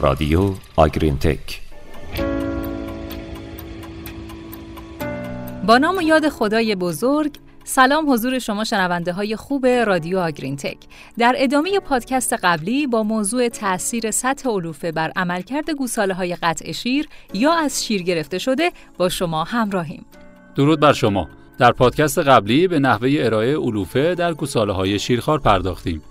رادیو آگرین تک با نام و یاد خدای بزرگ سلام حضور شما شنونده های خوب رادیو آگرین تک در ادامه پادکست قبلی با موضوع تاثیر سطح علوفه بر عملکرد گوساله های قطع شیر یا از شیر گرفته شده با شما همراهیم. درود بر شما. در پادکست قبلی به نحوه ارائه علوفه در گوساله های شیرخوار پرداختیم.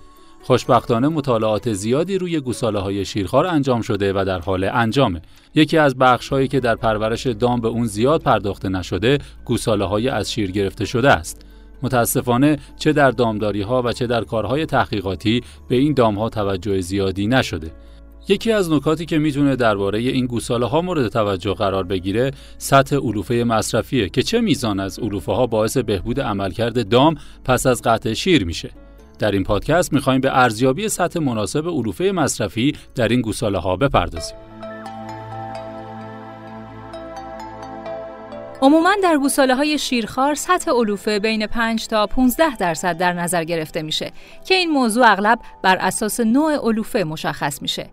خوشبختانه مطالعات زیادی روی گوساله های شیرخوار انجام شده و در حال انجامه. یکی از بخش هایی که در پرورش دام به اون زیاد پرداخته نشده، گوساله های از شیر گرفته شده است. متاسفانه چه در دامداری ها و چه در کارهای تحقیقاتی به این دام ها توجه زیادی نشده. یکی از نکاتی که می‌تونه درباره این گوساله ها مورد توجه قرار بگیره سطح علوفه مصرفیه که چه میزان از علوفه ها باعث بهبود عملکرد دام پس از قطع شیر میشه. در این پادکست می‌خوایم به ارزیابی سطح مناسب علوفه مصرفی در این گوساله ها بپردازیم. عموما در گوساله های شیرخوار سطح علوفه بین 5 تا 15 درصد در نظر گرفته میشه که این موضوع اغلب بر اساس نوع علوفه مشخص میشه.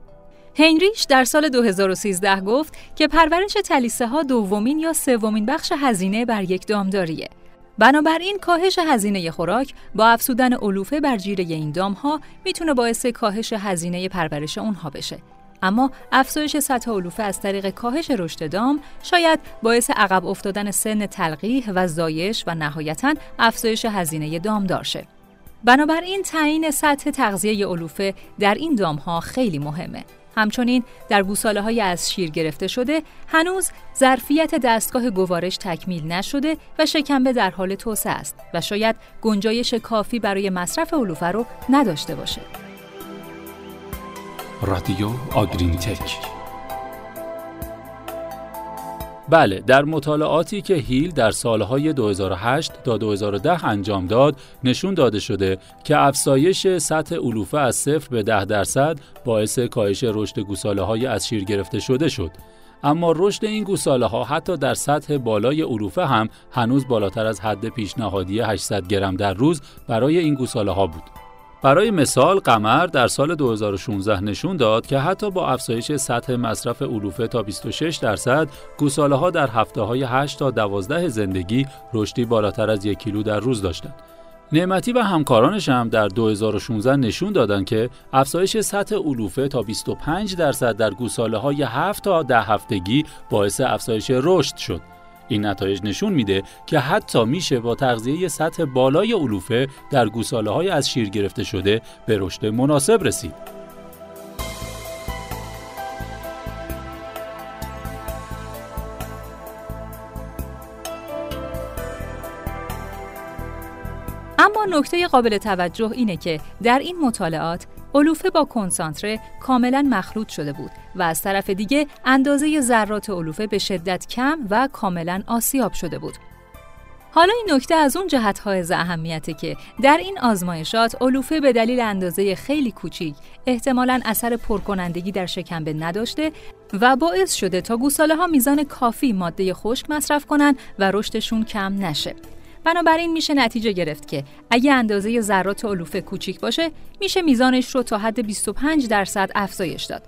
هنریش در سال 2013 گفت که پرورش تلیسه ها دومین یا سومین بخش هزینه بر یک دامداریه. بنابراین کاهش هزینه خوراک با افزودن علوفه بر جیره این دام ها می‌تونه باعث کاهش هزینه پرورش اونها بشه. اما افزایش سطح علوفه از طریق کاهش رشد دام شاید باعث عقب افتادن سن تلقیح و زایش و نهایتا افزایش هزینه دام شه. بنابراین تعیین سطح تغذیه علوفه در این دام ها خیلی مهمه. همچنین در گوساله های از شیر گرفته شده هنوز ظرفیت دستگاه گوارش تکمیل نشده و شکمبه در حال توسعه است و شاید گنجایش کافی برای مصرف علوفه رو نداشته باشه. رادیو آگرین تک بله در مطالعاتی که هیل در سالهای 2008 تا 2010 انجام داد نشون داده شده که افزایش سطح علوفه از صفر به 10 درصد باعث کاهش رشد گوساله های از شیر گرفته شده شد. اما رشد این گوساله ها حتی در سطح بالای علوفه هم هنوز بالاتر از حد پیشنهادی 800 گرم در روز برای این گوساله ها بود. برای مثال قمر در سال 2016 نشون داد که حتی با افزایش سطح مصرف علوفه تا 26 درصد گوساله ها در هفته های 8 تا 12 زندگی رشدی بالاتر از یک کیلو در روز داشتند. نعمتی و همکارانش هم در 2016 نشون دادند که افزایش سطح علوفه تا 25 درصد در گوساله های 7 تا 10 هفتگی باعث افزایش رشد شد این نتایج نشون میده که حتی میشه با تغذیه سطح بالای علوفه در گوساله های از شیر گرفته شده به رشد مناسب رسید. اما نکته قابل توجه اینه که در این مطالعات علوفه با کنسانتره کاملا مخلوط شده بود و از طرف دیگه اندازه ذرات علوفه به شدت کم و کاملا آسیاب شده بود. حالا این نکته از اون جهت های اهمیته که در این آزمایشات علوفه به دلیل اندازه خیلی کوچیک احتمالا اثر پرکنندگی در شکمبه نداشته و باعث شده تا گوساله ها میزان کافی ماده خشک مصرف کنند و رشدشون کم نشه. بنابراین میشه نتیجه گرفت که اگه اندازه ذرات علوفه کوچیک باشه میشه میزانش رو تا حد 25 درصد افزایش داد.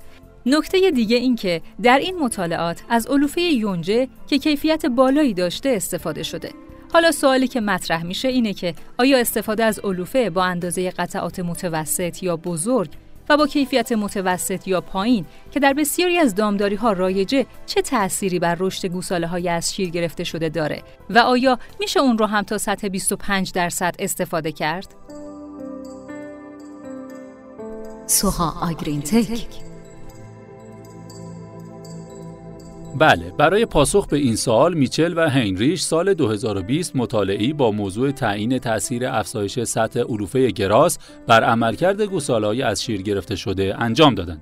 نکته دیگه این که در این مطالعات از علوفه یونجه که کیفیت بالایی داشته استفاده شده. حالا سوالی که مطرح میشه اینه که آیا استفاده از علوفه با اندازه قطعات متوسط یا بزرگ و با کیفیت متوسط یا پایین که در بسیاری از دامداری ها رایجه چه تأثیری بر رشد گوساله های از شیر گرفته شده داره و آیا میشه اون رو هم تا سطح 25 درصد استفاده کرد؟ سوها آگرین تک بله برای پاسخ به این سوال میچل و هینریش سال 2020 مطالعی با موضوع تعیین تاثیر افزایش سطح علوفه گراس بر عملکرد گوساله‌های از شیر گرفته شده انجام دادند.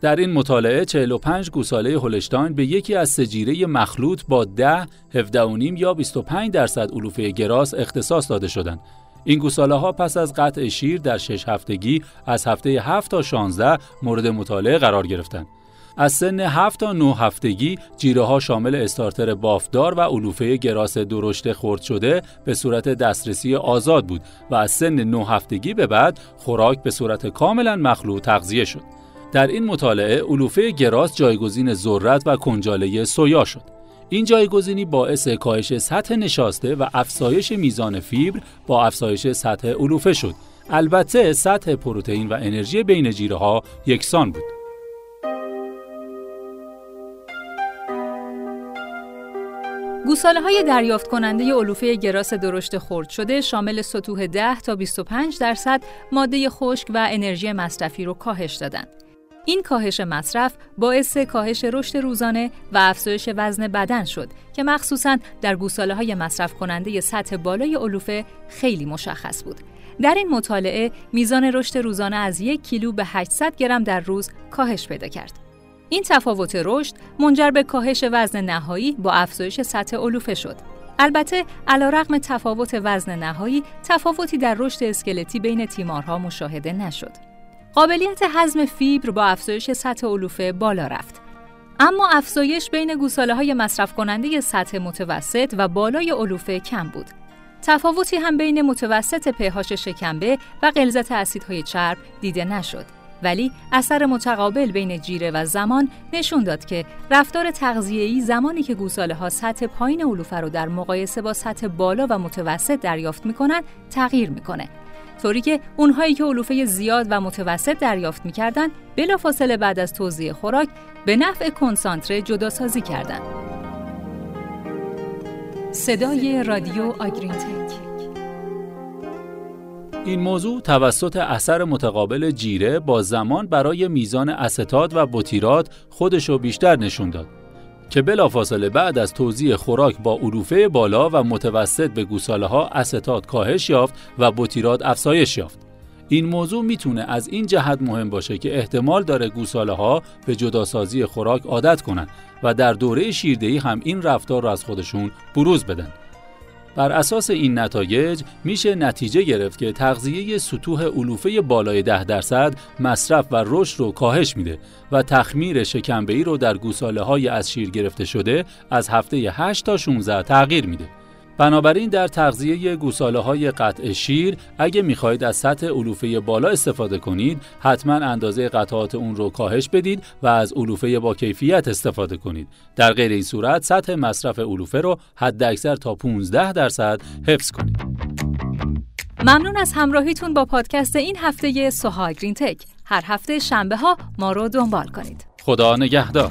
در این مطالعه 45 گوساله هولشتاین به یکی از سجیره مخلوط با 10, 17.5 یا 25 درصد علوفه گراس اختصاص داده شدند. این گوساله ها پس از قطع شیر در 6 هفتگی از هفته 7 تا 16 مورد مطالعه قرار گرفتند. از سن 7 تا 9 هفتگی جیره ها شامل استارتر بافدار و علوفه گراس درشت خرد شده به صورت دسترسی آزاد بود و از سن 9 هفتگی به بعد خوراک به صورت کاملا مخلوط تغذیه شد. در این مطالعه علوفه گراس جایگزین ذرت و کنجاله سویا شد. این جایگزینی باعث کاهش سطح نشاسته و افزایش میزان فیبر با افزایش سطح علوفه شد. البته سطح پروتئین و انرژی بین جیره ها یکسان بود. گوساله های دریافت کننده علوفه گراس درشت خرد شده شامل سطوح 10 تا 25 درصد ماده خشک و انرژی مصرفی رو کاهش دادند. این کاهش مصرف باعث کاهش رشد روزانه و افزایش وزن بدن شد که مخصوصا در گوساله های مصرف کننده سطح بالای علوفه خیلی مشخص بود. در این مطالعه میزان رشد روزانه از یک کیلو به 800 گرم در روز کاهش پیدا کرد. این تفاوت رشد منجر به کاهش وزن نهایی با افزایش سطح علوفه شد. البته علیرغم تفاوت وزن نهایی تفاوتی در رشد اسکلتی بین تیمارها مشاهده نشد. قابلیت هضم فیبر با افزایش سطح علوفه بالا رفت. اما افزایش بین گوساله های مصرف کننده سطح متوسط و بالای علوفه کم بود. تفاوتی هم بین متوسط پهاش شکمبه و غلظت اسیدهای چرب دیده نشد. ولی اثر متقابل بین جیره و زمان نشون داد که رفتار تغذیه‌ای زمانی که گوساله ها سطح پایین علوفه رو در مقایسه با سطح بالا و متوسط دریافت می‌کنن تغییر می‌کنه طوری که اونهایی که علوفه زیاد و متوسط دریافت می‌کردن بلافاصله بعد از توزیع خوراک به نفع کنسانتره جداسازی کردند. صدای رادیو آگرینتک این موضوع توسط اثر متقابل جیره با زمان برای میزان استات و بوتیرات خودشو بیشتر نشون داد که بلافاصله بعد از توزیع خوراک با علوفه بالا و متوسط به گوساله ها استات کاهش یافت و بوتیرات افزایش یافت. این موضوع می‌تونه از این جهت مهم باشه که احتمال داره گوساله ها به جداسازی خوراک عادت کنند و در دوره شیردهی هم این رفتار را از خودشون بروز بدن. بر اساس این نتایج میشه نتیجه گرفت که تغذیه سطوح علوفه بالای 10 درصد مصرف و رشد رو کاهش میده و تخمیر شکمبه‌ای رو در گوساله های از شیر گرفته شده از هفته 8 تا 16 تغییر میده. بنابراین در تغذیه گوساله های قطع شیر اگه می‌خواهید از سطح علوفه بالا استفاده کنید حتما اندازه قطعات اون رو کاهش بدید و از علوفه با کیفیت استفاده کنید. در غیر این صورت سطح مصرف علوفه رو حد اکثر تا 15 درصد حفظ کنید. ممنون از همراهیتون با پادکست این هفته سوها گرین تک. هر هفته شنبه ها ما رو دنبال کنید. خدا نگهدار.